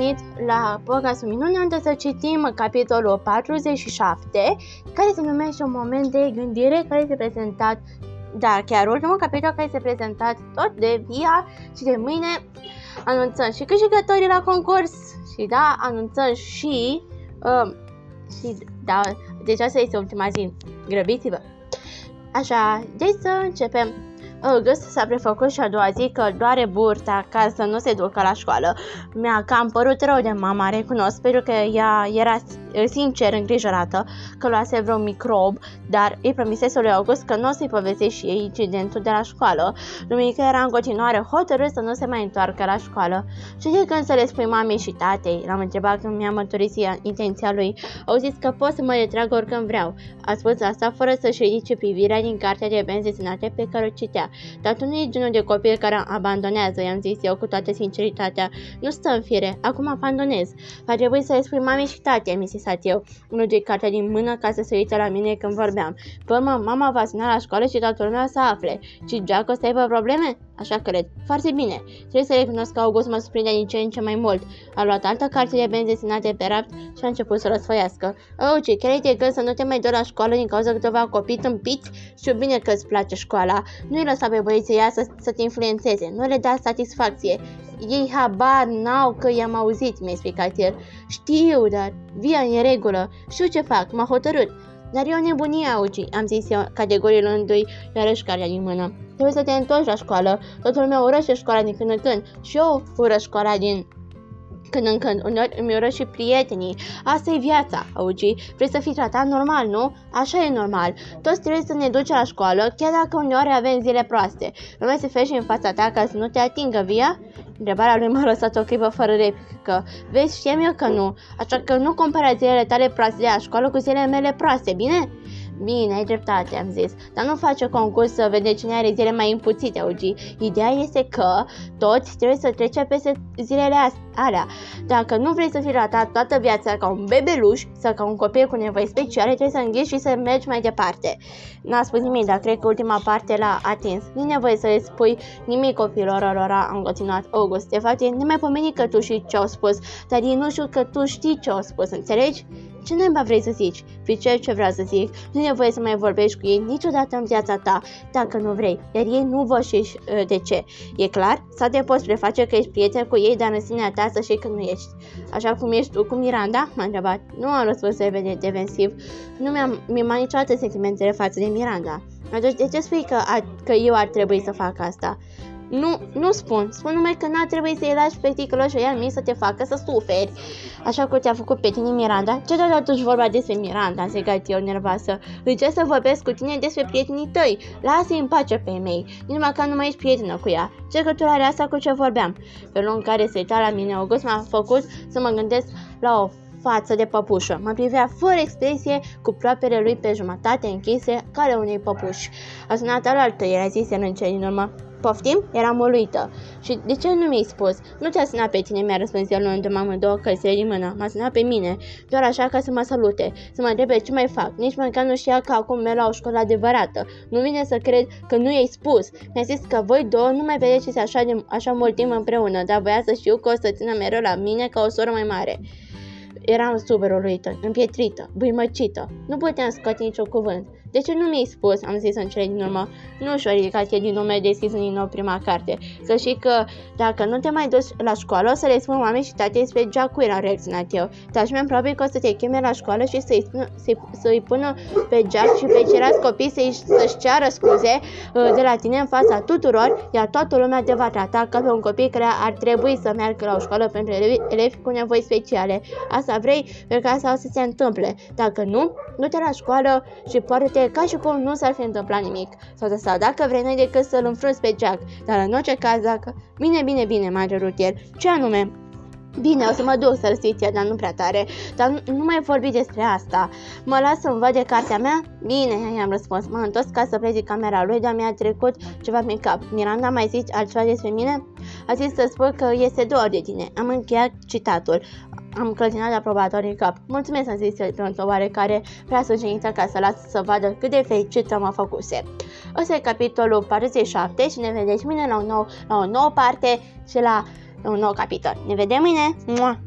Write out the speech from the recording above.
venit la podcastul Minune, unde să citim capitolul 47, care se numește Un moment de gândire, care este prezentat, da, chiar ultimul capitol care este prezentat tot de Via și de mâine. Anunțăm și câștigătorii la concurs și da, anunțăm și, uh, și da, deci asta este ultima zi, grăbiți-vă! Așa, deci să începem August s-a prefăcut și a doua zi că doare burta ca să nu se ducă la școală. Mi-a cam părut rău de mama, recunosc, pentru că ea era sincer îngrijorată că luase vreo microb, dar îi promisese lui August că nu o să-i povestești și ei incidentul de la școală. Duminică era în continuare hotărât să nu se mai întoarcă la școală. Și de când să le spui mamei și tatei? L-am întrebat când mi-a mărturisit intenția lui. Au zis că pot să mă retrag oricând vreau. A spus asta fără să-și ridice privirea din cartea de benzi desenate pe care o citea. Dar tu nu ești genul de copil care abandonează, i-am zis eu cu toată sinceritatea. Nu stă în fire, acum abandonez. Va trebui să le spui mami și tate, mi sat eu, unul de cartea din mână ca să se uite la mine când vorbeam. Păi mă, mama va suna la școală și toată lumea să afle. Și Jack o să aibă probleme? Așa cred. Foarte bine. Trebuie să recunosc că August mă surprinde din ce în ce mai mult. A luat altă carte de benzi desenate pe rapt și a început să răsfăiască. Oh, ce chiar e că să nu te mai dor la școală din cauza câteva copii tâmpiți? Știu bine că îți place școala. Nu-i lăsa pe băieții ea să, să te influențeze. Nu le da satisfacție. Ei habar n-au că i-am auzit, mi-a explicat el. Știu, dar via în regulă. Știu ce fac, m-a hotărât. Dar e o nebunie, Augi, am zis eu, categoriei luându-i iarăși cartea din mână. Trebuie să te întorci la școală. Totul meu urăște școala din când în când. Și eu ură școala din când în când, uneori îmi ură și prietenii. Asta e viața, augi. Vrei să fii tratat normal, nu? Așa e normal. Toți trebuie să ne ducem la școală, chiar dacă uneori avem zile proaste. Lumea se fește în fața ta ca să nu te atingă via? Întrebarea lui m-a lăsat o clipă fără replică. Vezi, știam eu că nu, așa că nu compara zilele tale proaste de la școală cu zilele mele proaste, bine? Bine, ai dreptate, am zis, dar nu face concurs să vede cine are zile mai împuțite, Augi. Ideea este că toți trebuie să trece peste zilele alea. Dacă nu vrei să fii ratat toată viața ca un bebeluș sau ca un copil cu nevoi speciale, trebuie să înghiți și să mergi mai departe. N-a spus nimic, dar cred că ultima parte l-a atins. Nu nevoie să le spui nimic copilor lor, am continuat August. De fapt, e nemaipomenit că tu știi ce au spus, dar ei nu știu că tu știi ce au spus, înțelegi? Ce naiba vrei să zici? Pricepi ce vreau să zic. Nu e nevoie să mai vorbești cu ei niciodată în viața ta, dacă nu vrei, iar ei nu vă și uh, de ce. E clar? Sau te poți preface că ești prieten cu ei, dar în sinea ta să știi că nu ești. Așa cum ești tu cu Miranda? M-a întrebat. Nu am răspuns repede defensiv. Nu mi-am mimat niciodată sentimentele față de Miranda. Atunci de ce spui că, a, că eu ar trebui să fac asta? Nu, nu spun. Spun numai că n-ar trebui să-i lași pe ticăloși ăia mii să te facă să suferi. Așa că ți-a făcut pe tine Miranda. Ce tot atunci vorba despre Miranda, am strigat eu nervoasă. ce să vorbesc cu tine despre prietenii tăi. Lasă-i în pace pe mei. Numai că nu mai ești prietenă cu ea. Ce legătură are asta cu ce vorbeam? Pe lung care se uita la mine, August m-a făcut să mă gândesc la o față de păpușă. Mă privea fără expresie, cu ploapele lui pe jumătate închise, ca unei păpuși. A sunat alaltă, era zis în cele din urmă. Poftim? Eram uluită. Și de ce nu mi-ai spus? Nu te-a sunat pe tine, mi-a răspuns el luându-mă amândouă călțile din mână. M-a sunat pe mine, doar așa ca să mă salute, să mă întrebe ce mai fac. Nici măcar nu știa că acum merg la o școală adevărată. Nu vine să cred că nu i-ai spus. Mi-a zis că voi două nu mai vedeți așa, de, așa mult timp împreună, dar voia să știu că o să țină mereu la mine ca o soră mai mare. Eram super uluită, împietrită, buimăcită. Nu puteam scoate niciun cuvânt. De ce nu mi-ai spus? Am zis în cele din urmă. Nu și-o ridicat din nume deschis din nou prima carte. Să știi că dacă nu te mai duci la școală, o să le spun mamei și tatei despre Jack am reacționat eu. Dar și mi-am probabil că o să te cheme la școală și să-i, să-i, să-i pună pe Jack și pe ceilalți copii să-i, să-și ceară scuze uh, de la tine în fața tuturor, iar toată lumea te va trata ca pe un copil care ar trebui să meargă la o școală pentru elevi, elevi cu nevoi speciale. Asta vrei? Pentru că asta o să se întâmple. Dacă nu, du-te la școală și poartă ca și cum nu s-ar fi întâmplat nimic. Sau, de sau dacă vrei noi decât să-l înfrunți pe Jack, dar în orice caz dacă... Bine, bine, bine, m-a cerut el. Ce anume? Bine, o să mă duc să-l dar nu prea tare. Dar nu, nu mai vorbi despre asta. Mă las să-mi văd de cartea mea? Bine, i-am răspuns. M-am întors ca să plec camera lui, dar mi-a trecut ceva prin cap. Miranda, mai zici altceva despre mine? A zis să spun că este doar de tine. Am încheiat citatul. Am clătinat aprobator în cap. Mulțumesc, am zis el pe o oarecare prea sugenită ca să las să vadă cât de fericită mă făcuse. Ăsta e capitolul 47 și ne vedeți mâine la, un nou, la o nouă parte și la un nou capitol. Ne vedem mâine! Mua!